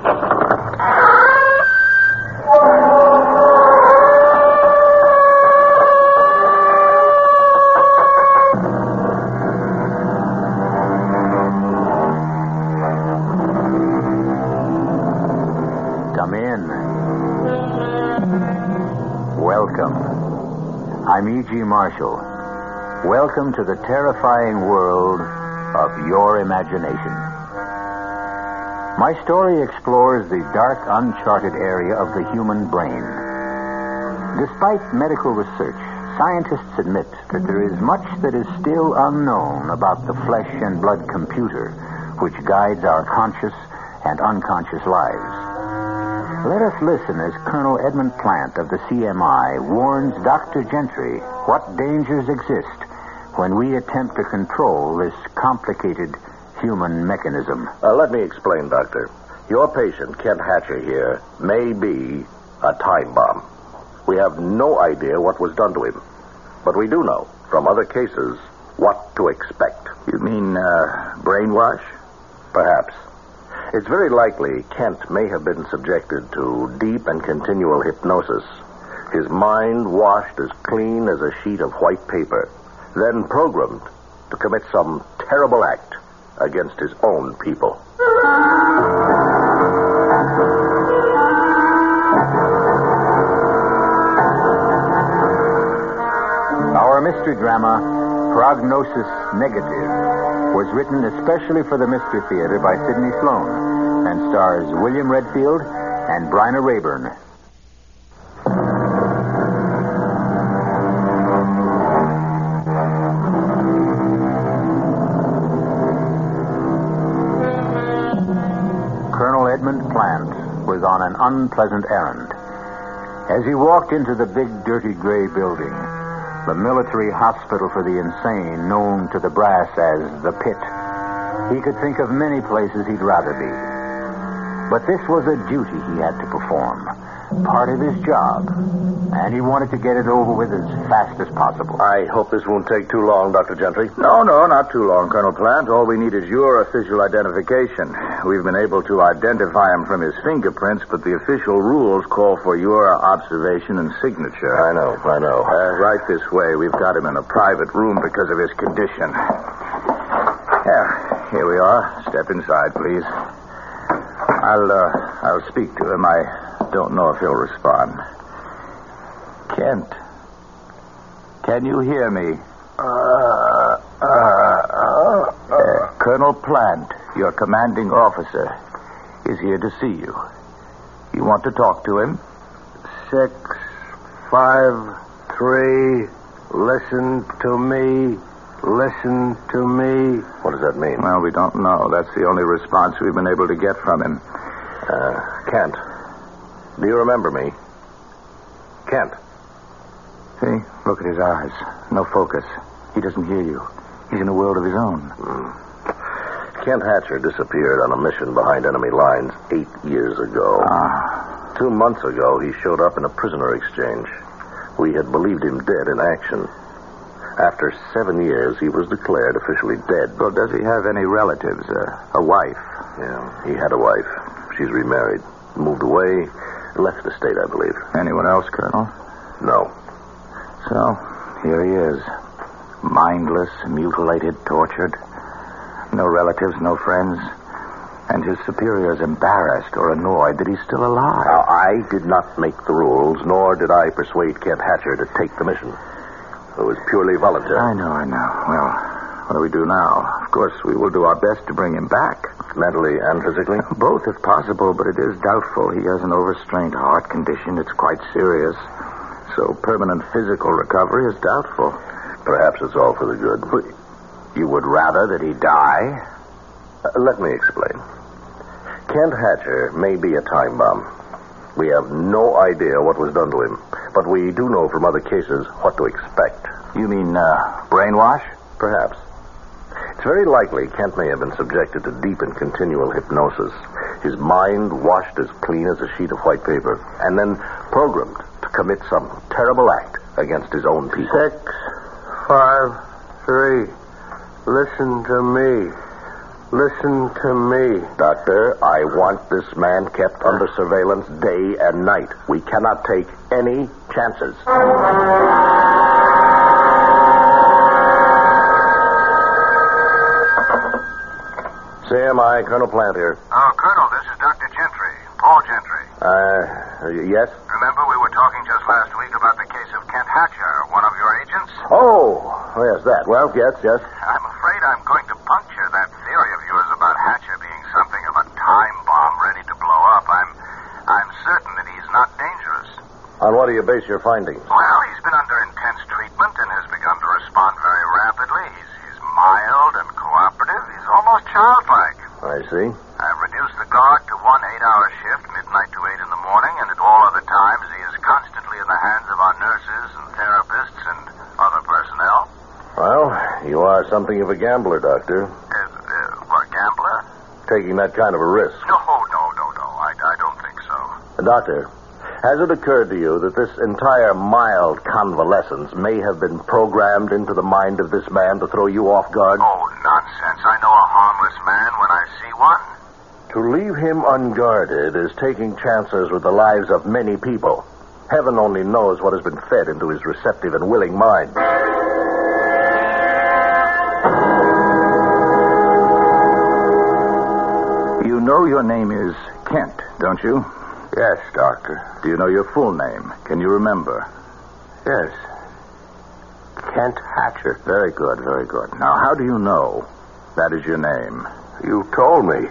Come in. Welcome. I'm E.G. Marshall. Welcome to the terrifying world of your imagination. My story explores the dark, uncharted area of the human brain. Despite medical research, scientists admit that there is much that is still unknown about the flesh and blood computer which guides our conscious and unconscious lives. Let us listen as Colonel Edmund Plant of the CMI warns Dr. Gentry what dangers exist when we attempt to control this complicated human mechanism. Uh, let me explain, Doctor. Your patient, Kent Hatcher here, may be a time bomb. We have no idea what was done to him. But we do know, from other cases, what to expect. You mean, uh, brainwash? Perhaps. It's very likely Kent may have been subjected to deep and continual hypnosis. His mind washed as clean as a sheet of white paper, then programmed to commit some terrible act against his own people. Our mystery drama, Prognosis Negative, was written especially for the Mystery Theater by Sidney Slon and stars William Redfield and Bryna Raeburn. Unpleasant errand. As he walked into the big, dirty gray building, the military hospital for the insane, known to the brass as the pit, he could think of many places he'd rather be. But this was a duty he had to perform, part of his job, and he wanted to get it over with as fast as possible. I hope this won't take too long, Dr. Gentry. No, no, not too long, Colonel Plant. All we need is your official identification. We've been able to identify him from his fingerprints, but the official rules call for your observation and signature. I know, I know. Uh, right this way. We've got him in a private room because of his condition. Yeah, here we are. Step inside, please. I'll, uh, I'll speak to him. I don't know if he'll respond. Kent, can you hear me? Uh, Colonel Plant, your commanding officer, is here to see you. You want to talk to him? Six, five, three. Listen to me. Listen to me. What does that mean? Well, we don't know. That's the only response we've been able to get from him. Uh, Kent, do you remember me? Kent. See? Look at his eyes. No focus. He doesn't hear you. He's in a world of his own. Kent Hatcher disappeared on a mission behind enemy lines eight years ago. Ah. Two months ago, he showed up in a prisoner exchange. We had believed him dead in action. After seven years, he was declared officially dead. Well, does he have any relatives? Uh, a wife? Yeah, he had a wife. She's remarried. Moved away, left the state, I believe. Anyone else, Colonel? No. So, here he is. Mindless, mutilated, tortured. No relatives, no friends. And his superiors embarrassed or annoyed that he's still alive. Now, I did not make the rules, nor did I persuade Kent Hatcher to take the mission. It was purely voluntary. I know, I know. Well, what do we do now? Of course, we will do our best to bring him back. Mentally and physically? Both, if possible, but it is doubtful. He has an overstrained heart condition. It's quite serious. So permanent physical recovery is doubtful. Perhaps it's all for the good. You would rather that he die? Uh, let me explain. Kent Hatcher may be a time bomb. We have no idea what was done to him, but we do know from other cases what to expect. You mean, uh, brainwash? Perhaps. It's very likely Kent may have been subjected to deep and continual hypnosis. His mind washed as clean as a sheet of white paper, and then programmed to commit some terrible act against his own people. Six, five, three. Listen to me. listen to me. Doctor, I want this man kept under surveillance day and night. We cannot take any chances. CMI, Colonel Plant here. Oh, Colonel, this is Dr. Gentry, Paul Gentry. Uh, yes? Remember we were talking just last week about the case of Kent Hatcher, one of your agents? Oh, yes, that. Well, yes, yes. I'm afraid I'm going to puncture that theory of yours about Hatcher being something of a time bomb ready to blow up. I'm I'm certain that he's not dangerous. On what do you base your findings? Well, he's been under intense treatment and has begun to respond very rapidly. He's, he's mild and cooperative. He's almost childlike. I see. I've reduced the guard to one eight-hour shift, midnight to eight in the morning, and at all other times he is constantly in the hands of our nurses and therapists and other personnel. Well, you are something of a gambler, Doctor, Uh, uh, what, gambler? taking that kind of a risk. No, no, no, no. I, I don't think so. Doctor, has it occurred to you that this entire mild convalescence may have been programmed into the mind of this man to throw you off guard? Oh, nonsense. I know a harmless man when I see one. To leave him unguarded is taking chances with the lives of many people. Heaven only knows what has been fed into his receptive and willing mind. You know your name is Kent, don't you? Yes, Doctor. Do you know your full name? Can you remember? Yes. Kent Hatcher. Very good, very good. Now, how do you know that is your name? You told me.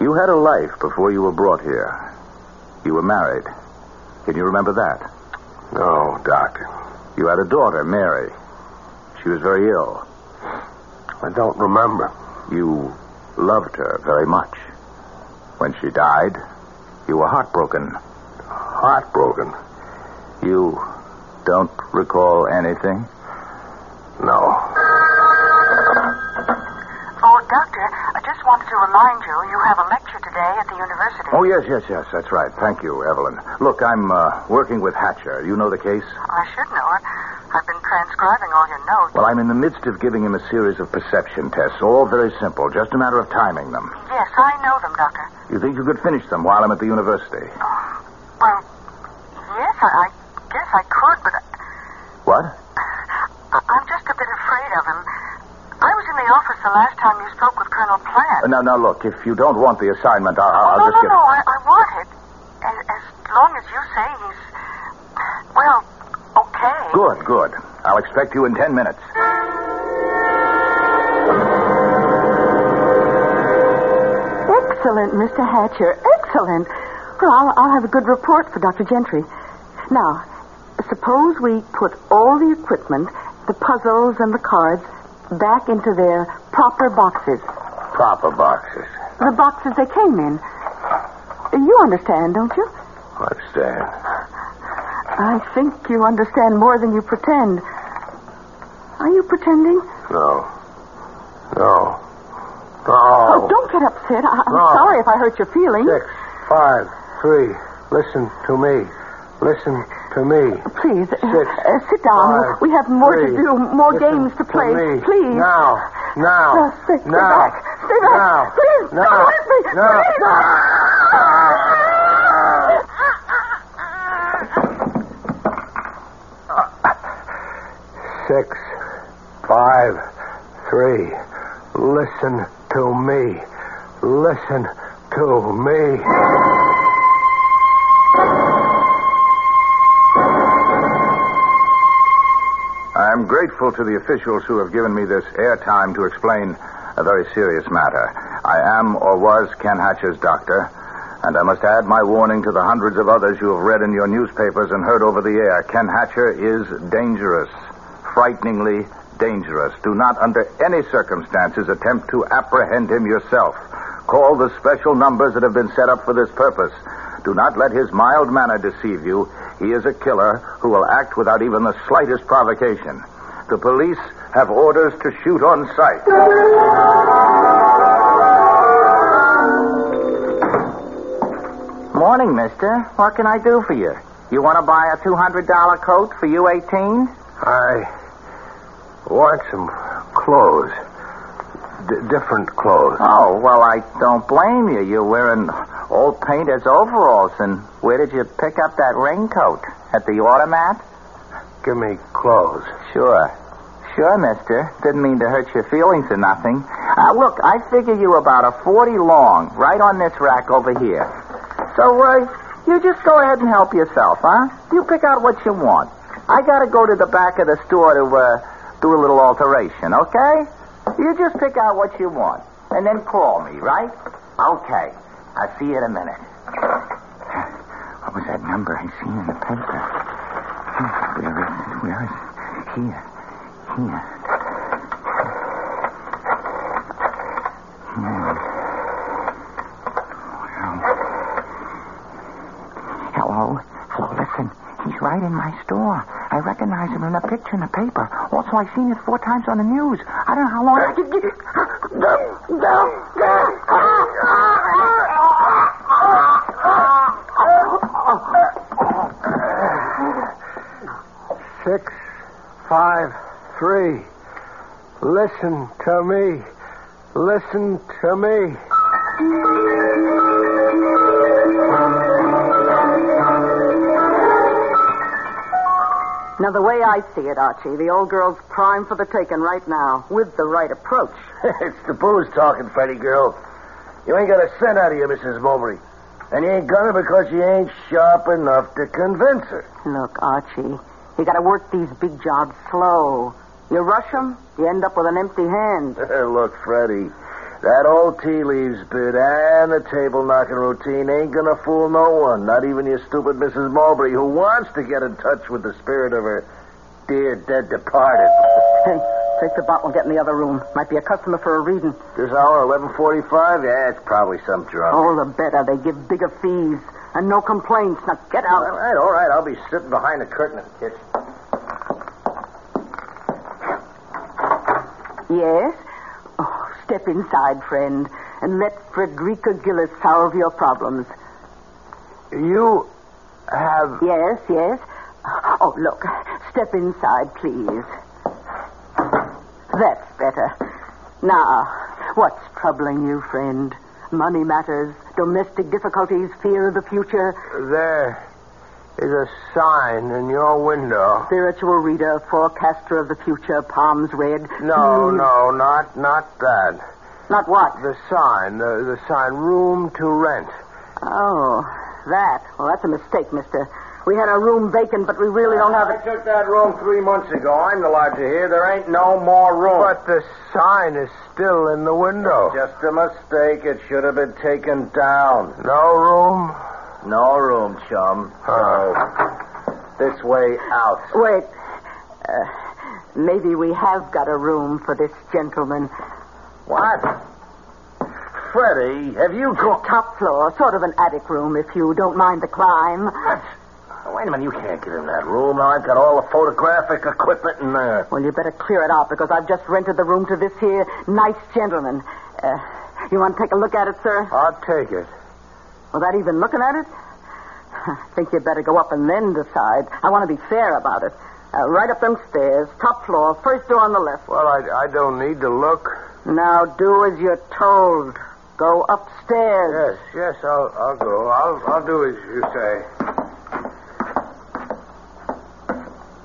You had a life before you were brought here. You were married. Can you remember that? No, Doctor. You had a daughter, Mary. She was very ill. I don't remember. You loved her very much. When she died, you were heartbroken. Heartbroken. You don't recall anything? No. Oh, Doctor, I just wanted to remind you you have a lecture today at the university. Oh, yes, yes, yes, that's right. Thank you, Evelyn. Look, I'm uh, working with Hatcher. You know the case? I should know it. I've been transcribing all your notes. Well, I'm in the midst of giving him a series of perception tests, all very simple, just a matter of timing them. Yes, I know them, Doctor. You think you could finish them while I'm at the university? Well, yes, I, I guess I could, but What? I, I'm just a bit afraid of him. I was in the office the last time you spoke with Colonel Plant. Uh, now, now, look, if you don't want the assignment, I'll, oh, I'll no, just no, get. no, I, I want it. As, as long as you say he's, well, okay. Good, good. I'll expect you in ten minutes. Excellent, Mr. Hatcher. Excellent. Well, I'll, I'll have a good report for Dr. Gentry. Now, suppose we put all the equipment, the puzzles and the cards, back into their proper boxes. Proper boxes. The boxes they came in. You understand, don't you? I understand. I think you understand more than you pretend. Are you pretending? No. No. No. don't get upset. I- I'm No. sorry if I hurt your feelings. Six, five, three. Listen to me. Listen to me. Please, uh, Six, uh, sit down. five, we have more three. to do, more Listen games to play. me. Please. Now. Now. Uh, stay, stay now. back. Stay back. Now. Please. Now. With me. Now. Please. Six, five, three. Listen to me. Listen to me. I'm grateful to the officials who have given me this airtime to explain a very serious matter. I am or was Ken Hatcher's doctor, and I must add my warning to the hundreds of others you have read in your newspapers and heard over the air. Ken Hatcher is dangerous, frighteningly dangerous. Do not, under any circumstances, attempt to apprehend him yourself. Call the special numbers that have been set up for this purpose. Do not let his mild manner deceive you. He is a killer who will act without even the slightest provocation. The police have orders to shoot on sight. Morning, mister. What can I do for you? You want to buy a $200 coat for you 18? I want some clothes. D- different clothes. Oh, well, I don't blame you. You're wearing old painter's overalls. And where did you pick up that raincoat? At the automat? Give me clothes. Sure. Sure, mister. Didn't mean to hurt your feelings or nothing. Uh, look, I figure you about a 40 long, right on this rack over here. So, uh, you just go ahead and help yourself, huh? You pick out what you want. I gotta go to the back of the store to, uh, do a little alteration, okay? You just pick out what you want, and then call me, right? Okay. I'll see you in a minute. What was that number I seen in the paper? Hmm, where is it? Where is it? Here. Here. Hmm. Well. Hello. Hello, listen. He's right in my store. I recognize him in a picture in the paper. Also, I've seen it four times on the news. I don't know how long. Six, five, three. Listen to me. Listen to me. Now, the way I see it, Archie, the old girl's prime for the taking right now, with the right approach. it's the booze talking, Freddy girl. You ain't got a cent out of you, Mrs. Mowbray. And you ain't gonna because you ain't sharp enough to convince her. Look, Archie, you gotta work these big jobs slow. You rush 'em, you end up with an empty hand. Look, Freddie, that old tea leaves bit and the table knocking routine ain't gonna fool no one, not even your stupid Mrs. Mowbray, who wants to get in touch with the spirit of her dear dead departed. Hey, take the bottle and get in the other room. Might be a customer for a reading. This hour, 11.45? Yeah, it's probably some drunk. Oh, the better. They give bigger fees. And no complaints. Now get out. All right, all right. I'll be sitting behind the curtain in the kitchen. Yes? Step inside, friend, and let Frederica Gillis solve your problems. You have. Yes, yes. Oh, look. Step inside, please. That's better. Now, what's troubling you, friend? Money matters, domestic difficulties, fear of the future, There is a sign in your window. spiritual reader, forecaster of the future, palms read. No, Hmm. no, not not that. Not what? The sign, the, the sign, room to rent. Oh, that. Well, that's a mistake, mister. We had a room vacant, but we really don't have I it. took that room three months ago. I'm the lodger here. There ain't no more room. But the sign is still in the window. Just a mistake. It should have been taken down. No room? No room, chum. So, this way out. Wait. Uh, maybe we have got a room for this gentleman. What? Freddie, have you got... Top floor, sort of an attic room, if you don't mind the climb. What? Oh, wait a minute. You can't get in that room. Now, I've got all the photographic equipment in there. Well, you better clear it out because I've just rented the room to this here nice gentleman. Uh, you want to take a look at it, sir? I'll take it. Without even looking at it? I think you'd better go up and then decide. I want to be fair about it. Uh, right up them stairs, top floor, first door on the left. Well, I, I don't need to look. Now do as you're told. Go upstairs. Yes, yes, I'll, I'll go. I'll, I'll do as you say.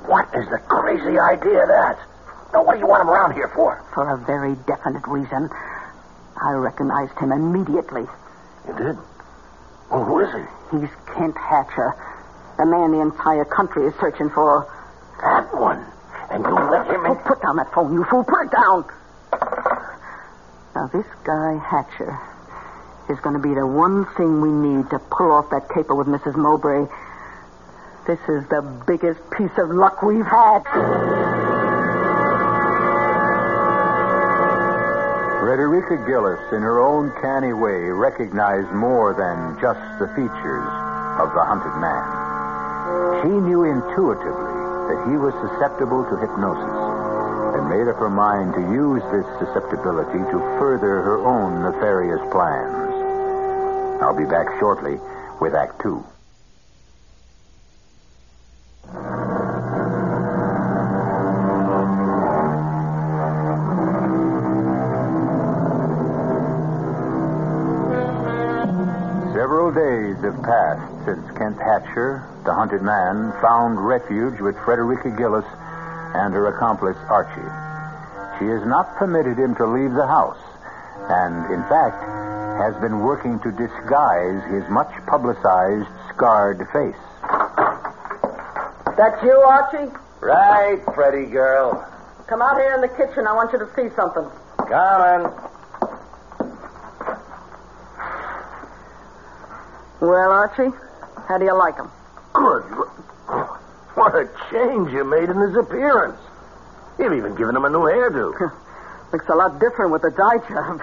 What is the crazy idea of that? Now, what do you want him around here for? For a very definite reason. I recognized him immediately. You did? Well, who is he? He's Kent Hatcher, the man the entire country is searching for. That one. And you let him Oh, in? put down that phone, you fool. Put it down. Now, this guy, Hatcher, is going to be the one thing we need to pull off that caper with Mrs. Mowbray. This is the biggest piece of luck we've had. Frederica Gillis, in her own canny way, recognized more than just the features of the hunted man. She knew intuitively that he was susceptible to hypnosis and made up her mind to use this susceptibility to further her own nefarious plans. I'll be back shortly with Act Two. The hunted man, found refuge with Frederica Gillis and her accomplice Archie. She has not permitted him to leave the house, and in fact has been working to disguise his much publicized scarred face. That you, Archie? Right, Freddie girl. Come out here in the kitchen. I want you to see something. Coming. Well, Archie, how do you like him? Good. What a change you made in his appearance. You've even given him a new hairdo. Looks a lot different with the dye job.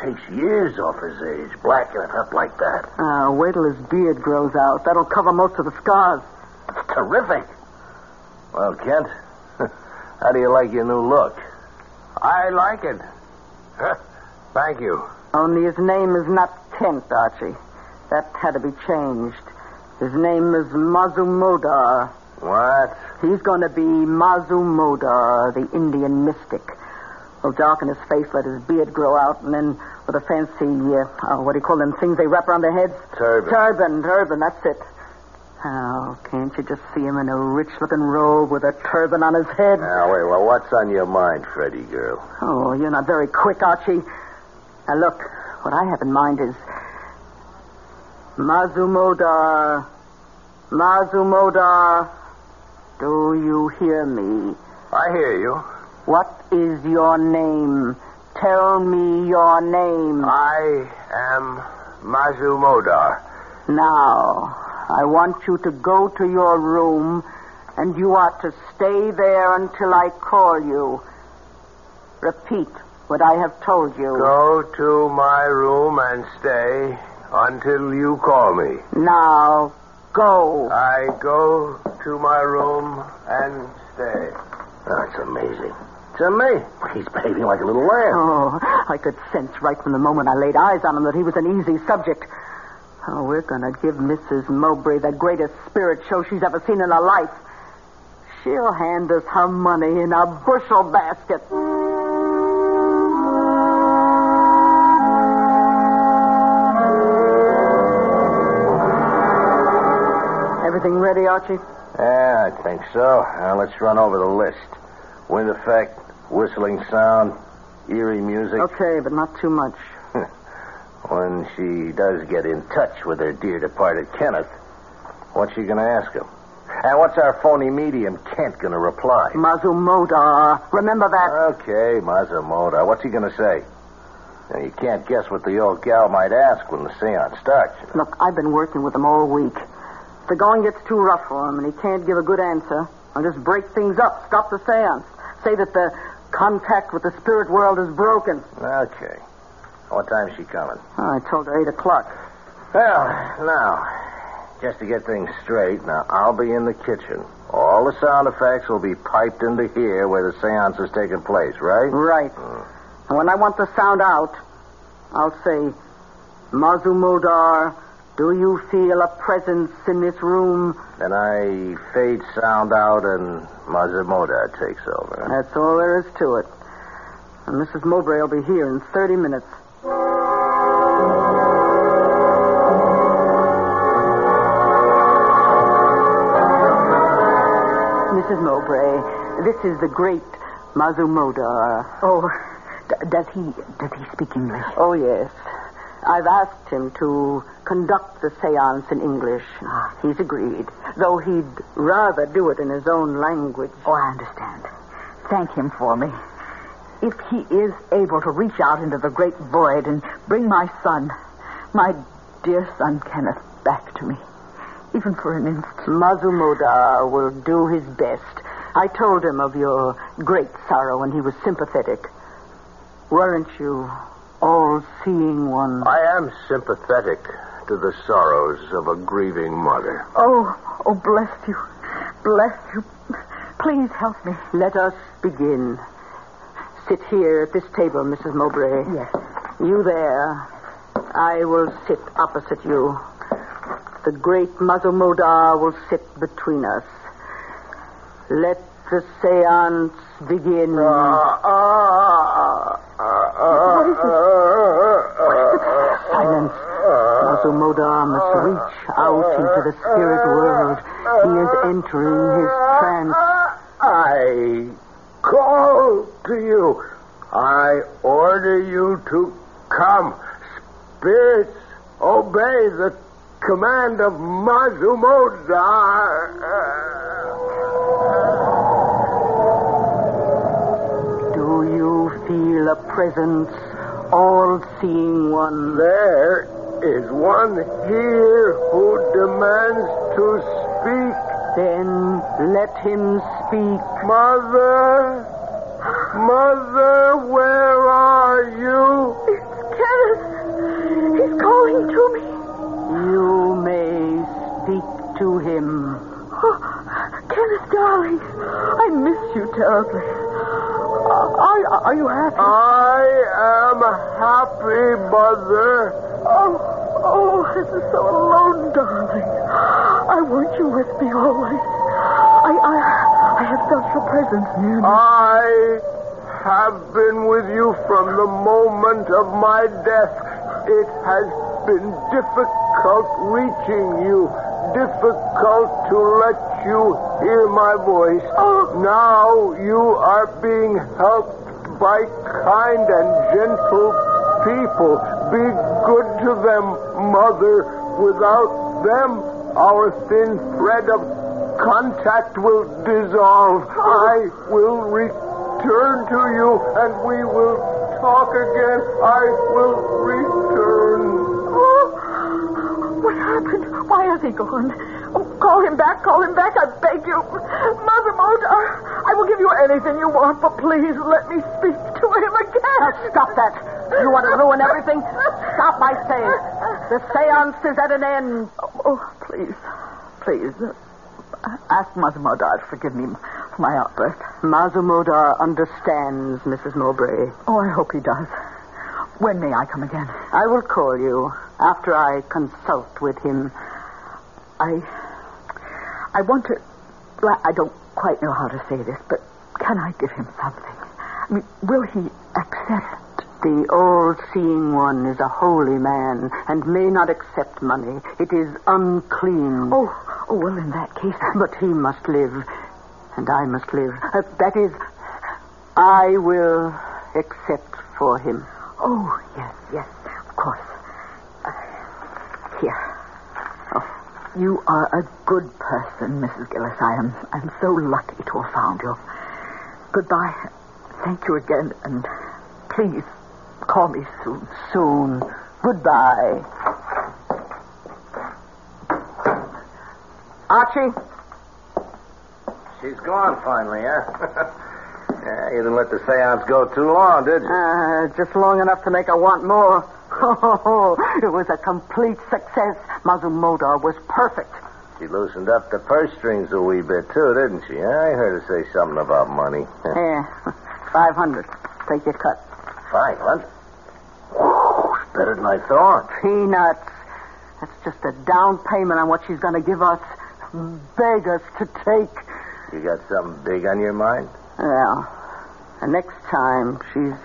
Takes years off his age, blacking it up like that. Uh, wait till his beard grows out. That'll cover most of the scars. It's terrific. Well, Kent, how do you like your new look? I like it. Thank you. Only his name is not Kent, Archie. That had to be changed. His name is Mazumodar. What? He's going to be Mazumodar, the Indian mystic. He'll darken his face, let his beard grow out, and then with a fancy, uh, uh, what do you call them things they wrap around their heads? Turban. Turban, turban, that's it. Oh, can't you just see him in a rich-looking robe with a turban on his head? Now, wait, well, what's on your mind, Freddie girl? Oh, you're not very quick, Archie. Now, look, what I have in mind is Mazumodar. Mazumodar. Do you hear me? I hear you. What is your name? Tell me your name. I am Mazumodar. Now, I want you to go to your room, and you are to stay there until I call you. Repeat what I have told you. Go to my room and stay until you call me. Now, go. I go to my room and stay. Oh, That's amazing. To me, he's behaving like a little lamb. Oh, I could sense right from the moment I laid eyes on him that he was an easy subject. Oh, we're going to give Mrs. Mowbray the greatest spirit show she's ever seen in her life. She'll hand us her money in a bushel basket. Ready, Archie? Yeah, I think so. Now let's run over the list. Wind effect, whistling sound, eerie music. Okay, but not too much. When she does get in touch with her dear departed Kenneth, what's she going to ask him? And what's our phony medium Kent going to reply? Mazumodar. Remember that? Okay, Mazumodar. What's he going to say? Now, you can't guess what the old gal might ask when the seance starts. Look, I've been working with him all week. If the going gets too rough for him and he can't give a good answer, I'll just break things up, stop the seance, say that the contact with the spirit world is broken. Okay. What time's she coming? Oh, I told her 8 o'clock. Well, now, just to get things straight, now I'll be in the kitchen. All the sound effects will be piped into here where the seance is taking place, right? Right. And when I want the sound out, I'll say, Mazumodar, do you feel a presence in this room? Then I fade sound out and Mazumodar takes over. That's all there is to it. And Mrs. Mowbray will be here in 30 minutes. Mrs. Mowbray, this is the great Mazumodar. Oh, d- does he does he speak English? Oh, yes. I've asked him to conduct the seance in English. Ah. He's agreed, though he'd rather do it in his own language. Oh, I understand. Thank him for me. If he is able to reach out into the great void and bring my son, my dear son Kenneth, back to me, even for an instant. Mazumodar will do his best. I told him of your great sorrow, and he was sympathetic. Weren't you all seeing one? I am sympathetic to the sorrows of a grieving mother. Oh, oh, bless you. Bless you. Please help me. Let us begin. Sit here at this table, Mrs. Mowbray. Yes. You there. I will sit opposite you. The great Mazumodar will sit between us. Let the seance begin. Ah, ah, ah. Silence. Mazumodar must reach out into the spirit world. He is entering his trance. I call to you. I order you to come. Spirits, obey the command of Mazumodar. Feel a presence, all seeing one? There is one here who demands to speak. Then let him speak. Mother, Mother, where are you? It's Kenneth, he's calling to me. You may speak to him. Oh, Kenneth, darling, I miss you terribly. Are, are you happy? I am happy, Mother. Oh, oh, I'm so alone, darling. I want you with me always. I, I, I have felt your presence near me. I have been with you from the moment of my death. It has been difficult reaching you, difficult to let you hear my voice. Oh. Now you are being helped by kind and gentle people. Be good to them, Mother. Without them, our thin thread of contact will dissolve. I will return to you and we will talk again. I will happened? Why has he gone? Oh, call him back, call him back, I beg you. Mother Modar, I will give you anything you want, but please let me speak to him again. Now, stop that. You want to ruin everything? Stop, I say. The seance is at an end. Oh, please, please. Uh, ask Mother Modar to forgive me for my outburst. Mazumodar understands, Mrs. Mowbray. Oh, I hope he does. When may I come again? I will call you after I consult with him. I. I want to. Well, I don't quite know how to say this, but can I give him something? I mean, will he accept? The all seeing one is a holy man and may not accept money. It is unclean. Oh, oh well, in that case. But he must live, and I must live. Uh, that is, I will accept for him. Oh, yes, yes, of course. Here. Oh, you are a good person, Mrs. Gillis. I am I'm so lucky to have found you. Goodbye. Thank you again, and please call me soon. Soon. Goodbye. Archie? She's gone finally, huh? yeah, you didn't let the seance go too long, did you? Uh, just long enough to make her want more. Oh, it was a complete success. Mazumodar was perfect. She loosened up the purse strings a wee bit, too, didn't she? I heard her say something about money. yeah, 500. Take your cut. Five hundred? It's better than I thought. Peanuts. That's just a down payment on what she's going to give us. Beg us to take. You got something big on your mind? Well, the next time she's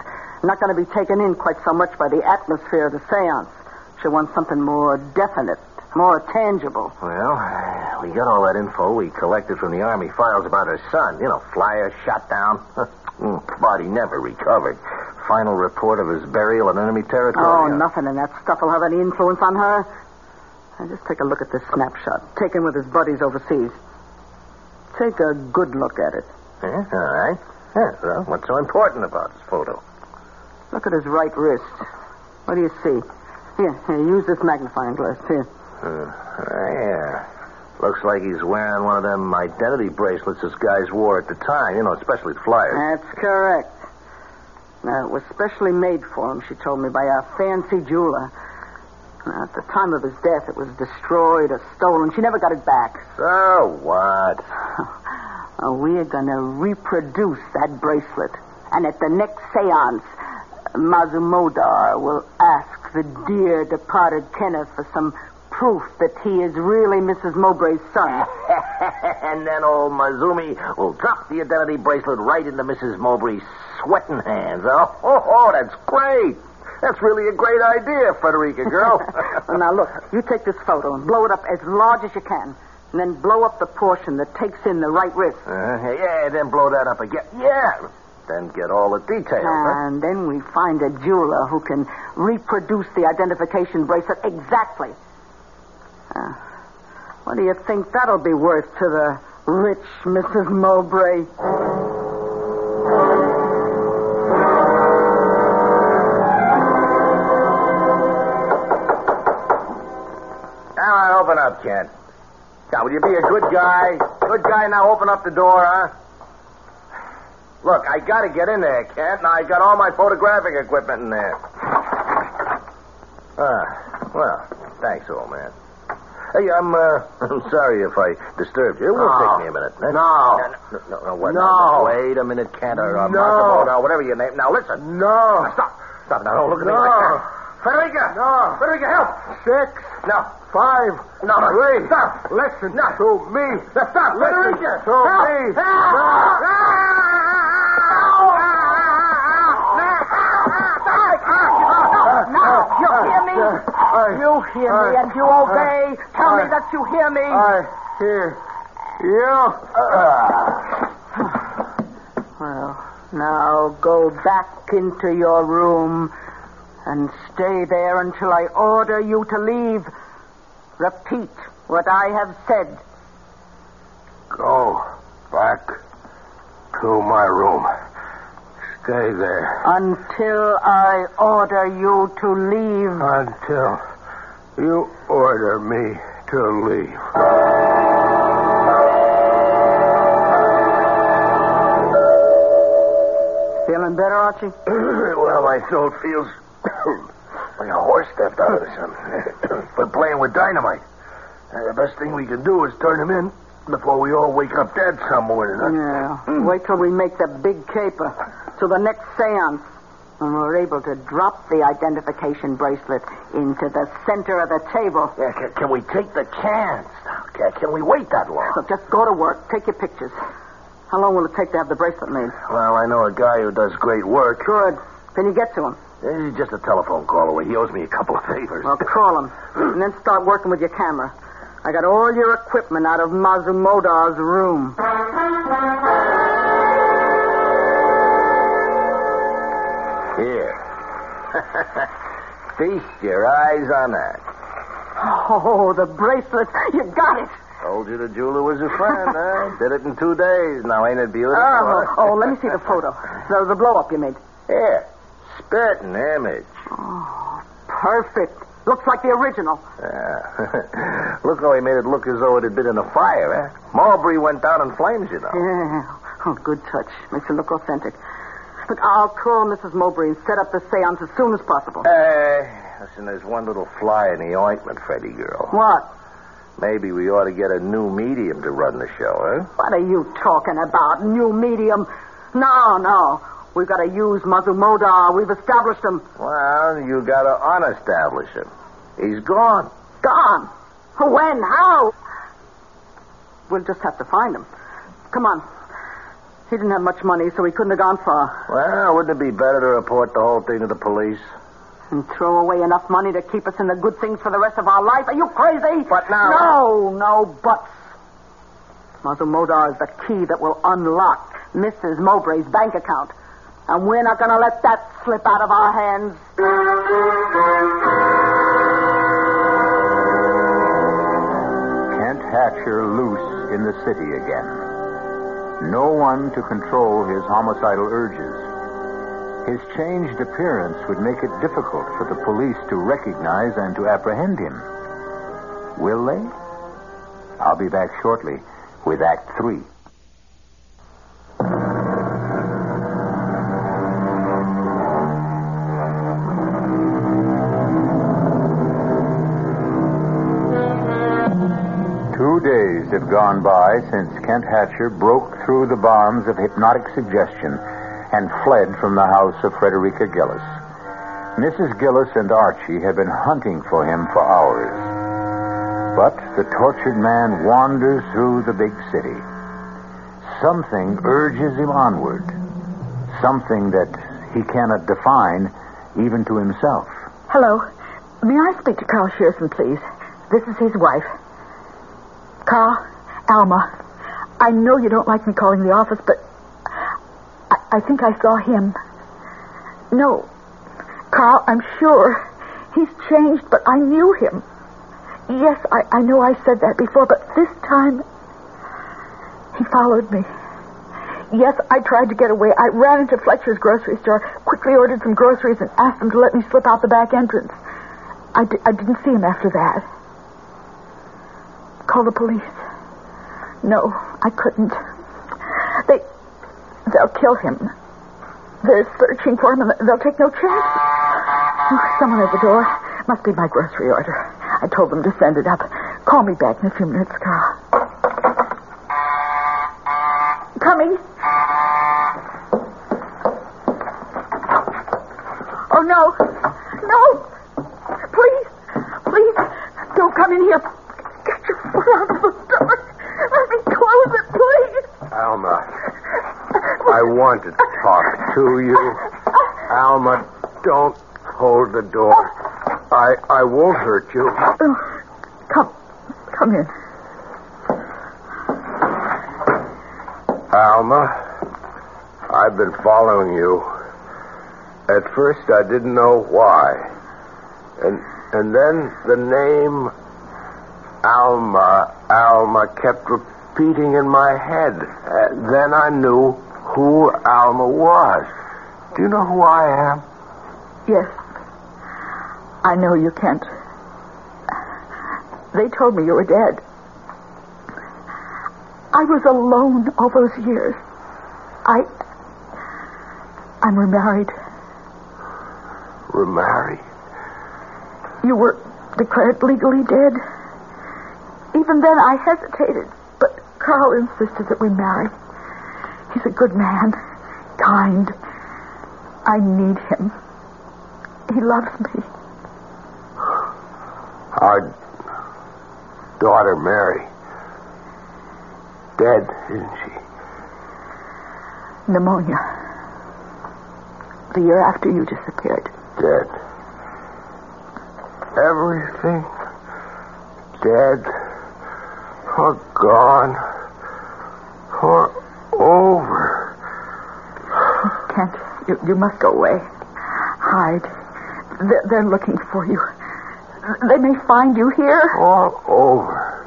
not going to be taken in quite so much by the atmosphere of the seance. She wants something more definite, more tangible. Well, we got all that info we collected from the Army files about her son. You know, flyer shot down. Hmm, body never recovered. Final report of his burial in enemy territory. Oh, nothing in that stuff will have any influence on her. Now, just take a look at this snapshot, taken with his buddies overseas. Take a good look at it. Yeah, all right. Yeah, well, what's so important about this photo? Look at his right wrist. What do you see? Here, here use this magnifying glass. Here. Uh, yeah. Looks like he's wearing one of them identity bracelets this guys wore at the time, you know, especially flyers. That's correct. Now, it was specially made for him, she told me, by a fancy jeweler. Now, at the time of his death, it was destroyed or stolen. She never got it back. So what? Oh, we're going to reproduce that bracelet. And at the next seance, Mazumodar will ask the dear departed Kenneth for some proof that he is really Mrs. Mowbray's son. and then old Mazumi will drop the identity bracelet right into Mrs. Mowbray's sweating hands. Oh, oh, oh that's great. That's really a great idea, Frederica girl. Well, now look, you take this photo and blow it up as large as you can. And then blow up the portion that takes in the right wrist. Uh, yeah, then blow that up again. Yeah. Then get all the details. huh? And then we find a jeweler who can reproduce the identification bracelet exactly. Uh, what do you think that'll be worth to the rich Mrs. Mowbray? On, open up, Kent. Now, will you be a good guy? Good guy, now open up the door, huh? Look, I gotta get in there, Kent, and I got all my photographic equipment in there. Ah, well, thanks, old man. Hey, I'm, uh, I'm sorry if I disturbed you. It will No. take me a minute. huh? No. No, no, no, what? No. Wait a minute, Kent, or uh, No. Massimo, or whatever your name. Now, listen. No. Stop. Stop. Now, don't look at me No. like that. Frederica! No. Frederica, help! Six, No. five, No, no. three. Stop. Listen No. to me. Stop. Listen Frederica! to Help. me. Help. Now, you hear me? I, You hear me and you obey. Tell I- me that you hear me. I hear you. Well, now go back into your room and stay there until I order you to leave. Repeat what I have said. Go back to my room. Stay there Until I order you to leave. until you order me to leave. Feeling better, Archie? well, my throat feels like a horse stepped out of sun. but playing with dynamite. Uh, the best thing we can do is turn him in before we all wake up dead somewhere. Yeah. Wait till we make the big caper. To the next seance. And we're able to drop the identification bracelet into the center of the table. Yeah, can, can we take the chance? Now, Can, can we wait that long? Look, just go to work. Take your pictures. How long will it take to have the bracelet made? Well, I know a guy who does great work. Good. Can you get to him? He's just a telephone call away. He owes me a couple of favors. Well, call him. And then start working with your camera. I got all your equipment out of Mazumodar's room. Here. Feast your eyes on that. Oh, the bracelet. You got it. Told you the jeweler was a friend, huh? Did it in two days. Now, ain't it beautiful? Oh, oh, let me see the photo. The, the blow up you made. Here. Spit an image. Perfect. Looks like the original. Yeah. look how he made it look as though it had been in a fire, eh? Mowbray went down in flames, you know. Yeah. Oh, good touch. Makes it look authentic. Look, I'll call Mrs. Mowbray and set up the seance as soon as possible. Hey, listen, there's one little fly in the ointment, Freddie girl. What? Maybe we ought to get a new medium to run the show, huh? What are you talking about? New medium? No, no. We've got to use Mazumodar. We've established him. Well, you gotta unestablish him. He's gone. Gone. When? How? We'll just have to find him. Come on. He didn't have much money, so he couldn't have gone far. Well, wouldn't it be better to report the whole thing to the police? And throw away enough money to keep us in the good things for the rest of our life? Are you crazy? But now- No, no buts. Mazumodar is the key that will unlock Mrs. Mowbray's bank account. And we're not going to let that slip out of our hands. Kent Hatcher loose in the city again. No one to control his homicidal urges. His changed appearance would make it difficult for the police to recognize and to apprehend him. Will they? I'll be back shortly with Act Three. Gone by since Kent Hatcher broke through the bonds of hypnotic suggestion and fled from the house of Frederica Gillis. Mrs. Gillis and Archie have been hunting for him for hours. But the tortured man wanders through the big city. Something urges him onward. Something that he cannot define, even to himself. Hello. May I speak to Carl Shearson, please? This is his wife. Carl, Alma. I know you don't like me calling the office, but I, I think I saw him. No. Carl, I'm sure. He's changed, but I knew him. Yes, I, I know I said that before, but this time he followed me. Yes, I tried to get away. I ran into Fletcher's grocery store, quickly ordered some groceries, and asked them to let me slip out the back entrance. I, di- I didn't see him after that. Call the police. No, I couldn't. They, they'll kill him. They're searching for him, they'll take no chance. Oh, someone at the door. Must be my grocery order. I told them to send it up. Call me back in a few minutes, Carl. Coming. Oh, no. No. Please. Please. Don't come in here. Get your foot out of the door. Let me close it, please. Alma, I want to talk to you. Alma, don't hold the door. I I won't hurt you. Oh, come. Come in. Alma, I've been following you. At first, I didn't know why, and and then the name Alma, Alma kept repeating in my head. Uh, then I knew who Alma was. Do you know who I am? Yes. I know you can't. They told me you were dead. I was alone all those years. I. I'm remarried. Remarried? You were declared legally dead. Even then, I hesitated, but Carl insisted that we marry. He's a good man, kind. I need him. He loves me. Our daughter Mary. Dead, isn't she? Pneumonia. The year after you disappeared. Dead. Everything dead or gone or over. Kent, you, you must go away. Hide. They're, they're looking for you. They may find you here. All over.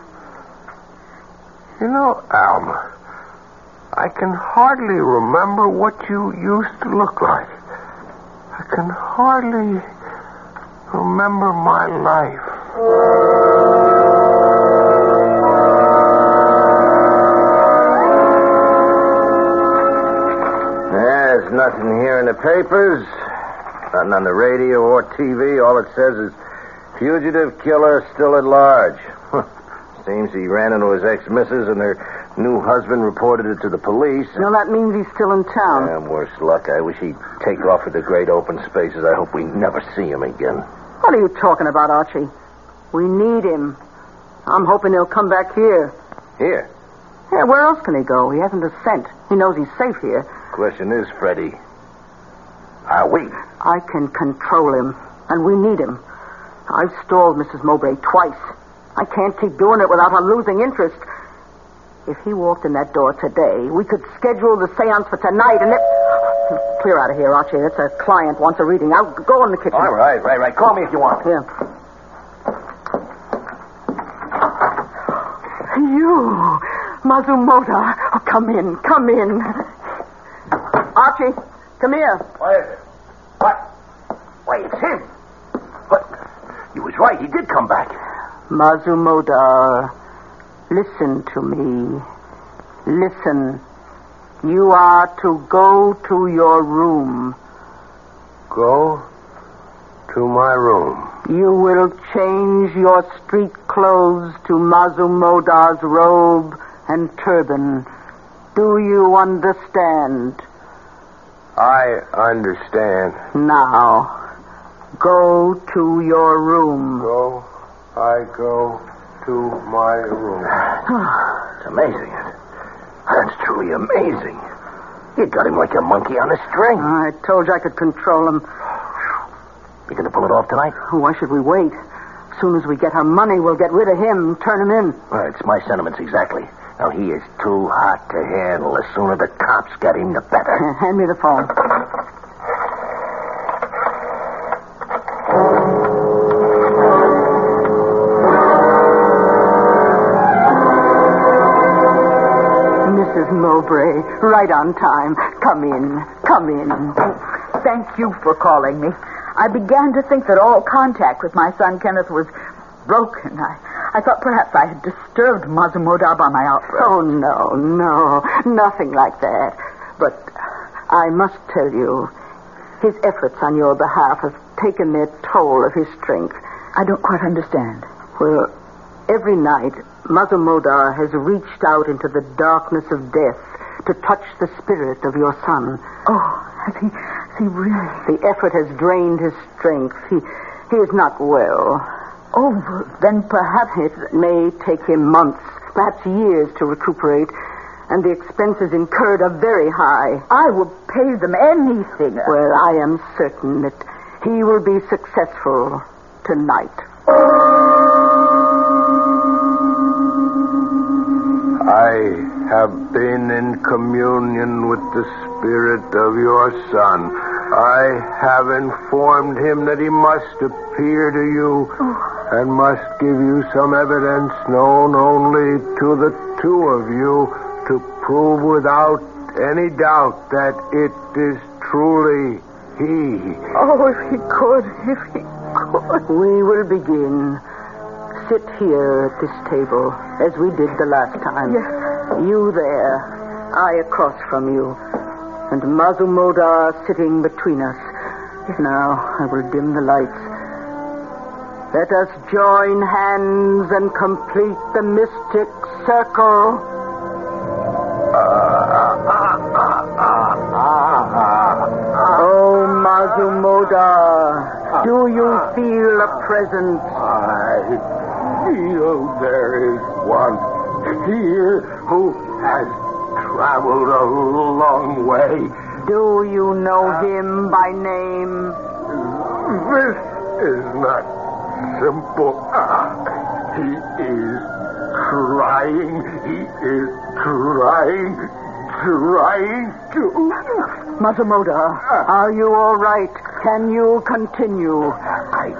You know, Alma, I can hardly remember what you used to look like. I can hardly remember my life. Nothing here in the papers. Nothing on the radio or TV. All it says is fugitive killer still at large. Seems he ran into his ex-missus and her new husband reported it to the police. No, that means he's still in town. Damn worse luck. I wish he'd take off with the great open spaces. I hope we never see him again. What are you talking about, Archie? We need him. I'm hoping he'll come back here. Here. Yeah, where else can he go? He hasn't a cent. He knows he's safe here. Question is, Freddie, are we? I can control him, and we need him. I've stalled Mrs. Mowbray twice. I can't keep doing it without her losing interest. If he walked in that door today, we could schedule the seance for tonight and it... Clear out of here, Archie. That's a client wants a reading. I'll go in the kitchen. All right, right, right. Call me if you want. Here. You, Mazumodar. Oh, come in, come in. Archie, come here. What is it? What? Why, it's him. What? He was right. He did come back. Mazumodar, listen to me. Listen. You are to go to your room. Go to my room. You will change your street clothes to Mazumodar's robe and turban. Do you understand? I understand. Now, go to your room. Go. I go to my room. It's amazing. That's truly amazing. You got him like a monkey on a string. I told you I could control him. You gonna pull it off tonight? Why should we wait? As soon as we get our money, we'll get rid of him, turn him in. Well, it's my sentiments exactly. Now, he is too hot to handle. The sooner the cops get him, the better. Uh, hand me the phone. Mrs. Mowbray, right on time. Come in. Come in. Thank you for calling me. I began to think that all contact with my son Kenneth was broken. I, I thought perhaps I had disturbed Mazumodar by my outburst. Oh, no, no. Nothing like that. But I must tell you, his efforts on your behalf have taken their toll of his strength. I don't quite understand. Well, every night, Mazumodar has reached out into the darkness of death to touch the spirit of your son. Oh, has he, has he really? The effort has drained his strength. He, he is not well. Oh, then perhaps it may take him months, perhaps years to recuperate, and the expenses incurred are very high. I will pay them anything. Well, I am certain that he will be successful tonight. I have been in communion with the spirit of your son. I have informed him that he must appear to you and must give you some evidence known only to the two of you to prove without any doubt that it is truly he. Oh, if he could, if he could. We will begin. Sit here at this table, as we did the last time. Yes. You there, I across from you, and Mazumodar sitting between us. Now I will dim the lights. Let us join hands and complete the mystic circle. Oh, Mazumodar, do you feel a presence? I feel there is one here who has traveled a long way. Do you know him by name? This is not simple. Ah, he is trying. He is trying, trying to. Mazumodar, are you all right? Can you continue? I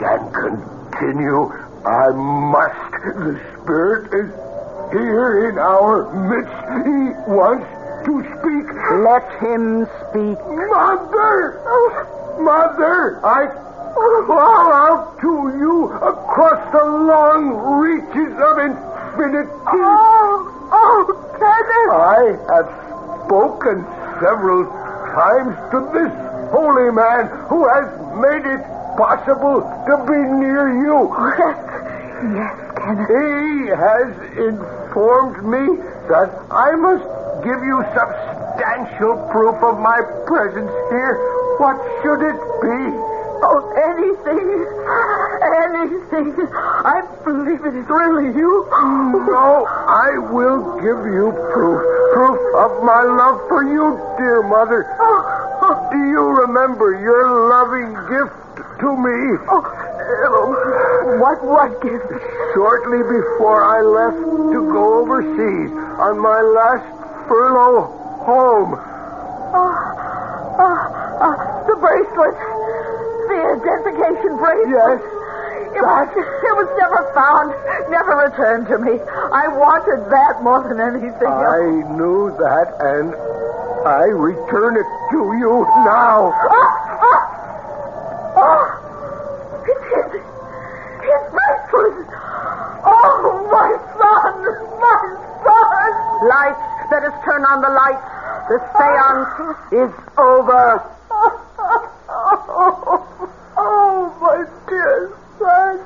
can't continue. I must. The spirit is here in our midst. He wants to speak. Let him speak. Mother! Mother! I call out to you across the long reaches of infinity. Oh, oh, Kenneth! I have spoken several times to this holy man who has made it possible to be near you. Yes, yes, Kenneth. He has informed me that I must give you substantial proof of my presence here. What should it be? Oh, anything, anything. I believe it is really you. No, I will give you proof. Proof of my love for you, dear mother. Oh, oh. Do you remember your loving gift to me? Oh, Oh, what, what gift? Shortly before I left to go overseas on my last furlough home. Oh, oh, oh, the bracelet. The identification bracelet. Yes. It was, it was never found, never returned to me. I wanted that more than anything I knew that, and I return it to you now. Oh, oh, oh. It's his, his bracelet. Oh, my son, my Lights, let us turn on the lights. The seance is over. Oh, my dear son.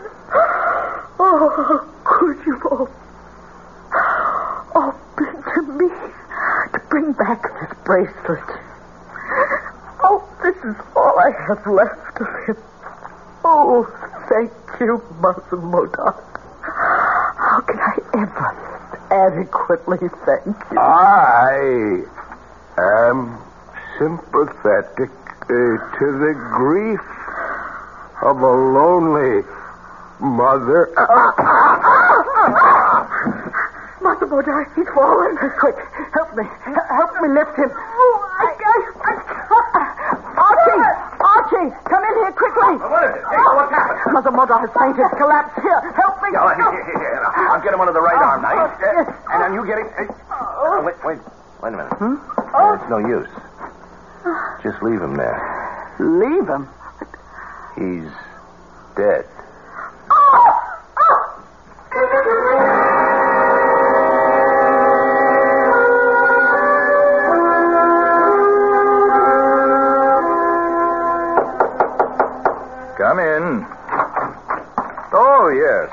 Oh, could you all, all be to me to bring back this bracelet? Oh, this is all I have left of him. Oh, thank you, Mazumodar. How can I ever adequately thank you? I am sympathetic uh, to the grief of a lonely mother. Master Bodai, he's fallen. Quick, help me. Help me lift him. Oh, I, I, I Archie! Archie! Come in here quickly! What is it? Hey, what's happened? Mother Mother has fainted, collapsed. Here, help me. Oh, here, here, here. I'll get him under the right arm now. Oh, yes. And then you get him. Oh. Wait, wait, wait a minute. Hmm? No, it's no use. Just leave him there. Leave him. He's dead.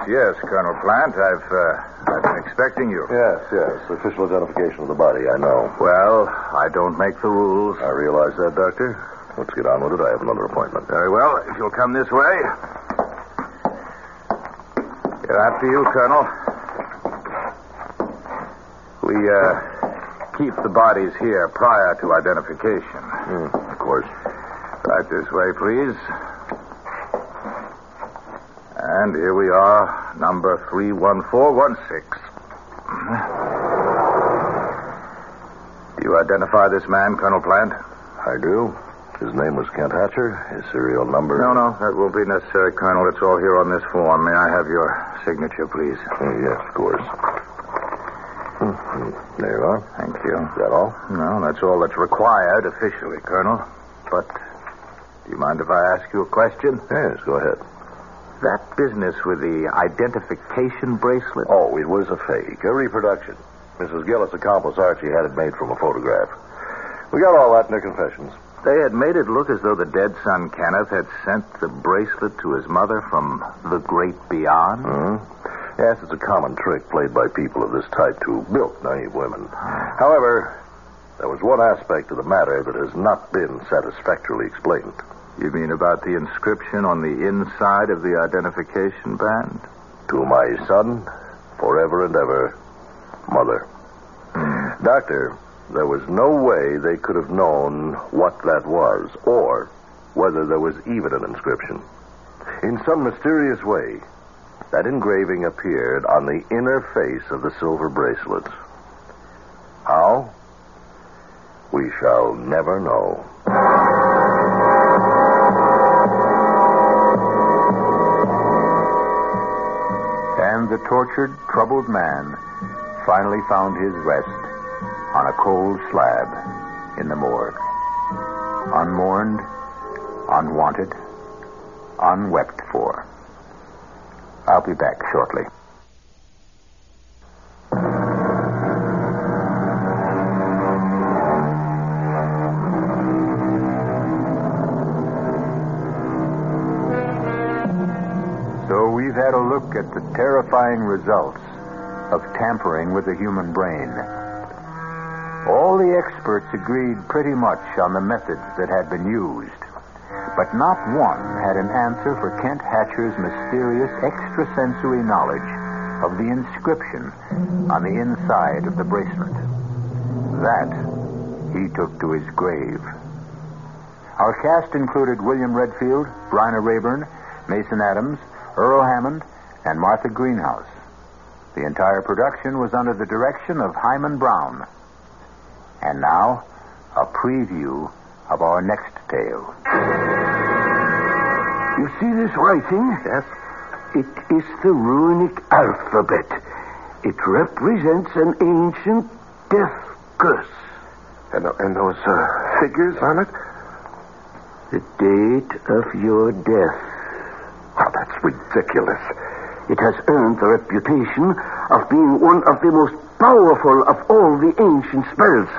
Yes, Colonel Plant. I've, uh, I've been expecting you. Yes, yes. Official identification of the body, I know. Well, I don't make the rules. I realize that, Doctor. Let's get on with it. I have another appointment. Very well. If you'll come this way. Here, after you, Colonel. We, uh, keep the bodies here prior to identification. Hmm, of course. Right this way, please. And here we are, number 31416. Do you identify this man, Colonel Plant? I do. His name was Kent Hatcher. His serial number. No, no, that won't be necessary, Colonel. It's all here on this form. May I have your signature, please? Uh, yes, of course. Mhm. There you are. Thank you. Is that all? No, that's all that's required officially, Colonel. But do you mind if I ask you a question? Yes, go ahead. That business with the identification bracelet? Oh, it was a fake, a reproduction. Mrs. Gillis' accomplice Archie had it made from a photograph. We got all that in their confessions. They had made it look as though the dead son Kenneth had sent the bracelet to his mother from the great beyond. hmm Yes, it's a common trick played by people of this type to bilk naive women. However, there was one aspect of the matter that has not been satisfactorily explained. You mean about the inscription on the inside of the identification band? To my son, forever and ever, mother. Hmm. Doctor, there was no way they could have known what that was, or whether there was even an inscription. In some mysterious way, that engraving appeared on the inner face of the silver bracelet. How? We shall never know. The tortured, troubled man finally found his rest on a cold slab in the morgue. Unmourned, unwanted, unwept for. I'll be back shortly. Terrifying results of tampering with the human brain. All the experts agreed pretty much on the methods that had been used, but not one had an answer for Kent Hatcher's mysterious extrasensory knowledge of the inscription on the inside of the bracelet. That he took to his grave. Our cast included William Redfield, Bryna Raeburn, Mason Adams, Earl Hammond, and Martha Greenhouse. The entire production was under the direction of Himan Brown. And now, a preview of our next tale. You see this writing? Yes? It is the runic alphabet. It represents an ancient death curse. And, and those uh, figures on it? The date of your death. Oh, that's ridiculous. It has earned the reputation of being one of the most powerful of all the ancient spells.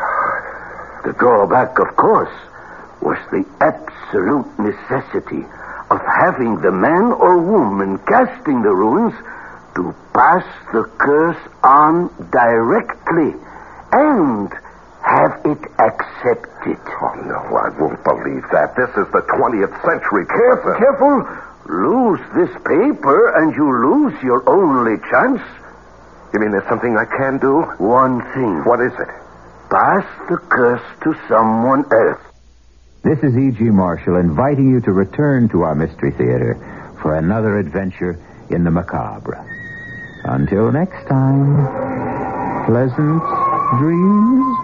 The drawback, of course, was the absolute necessity of having the man or woman casting the runes to pass the curse on directly and have it accepted. Oh, no, I won't believe that. This is the 20th century. Careful, careful. Lose this paper and you lose your only chance? You mean there's something I can do? One thing. What is it? Pass the curse to someone else. This is E.G. Marshall inviting you to return to our Mystery Theater for another adventure in the macabre. Until next time, pleasant dreams.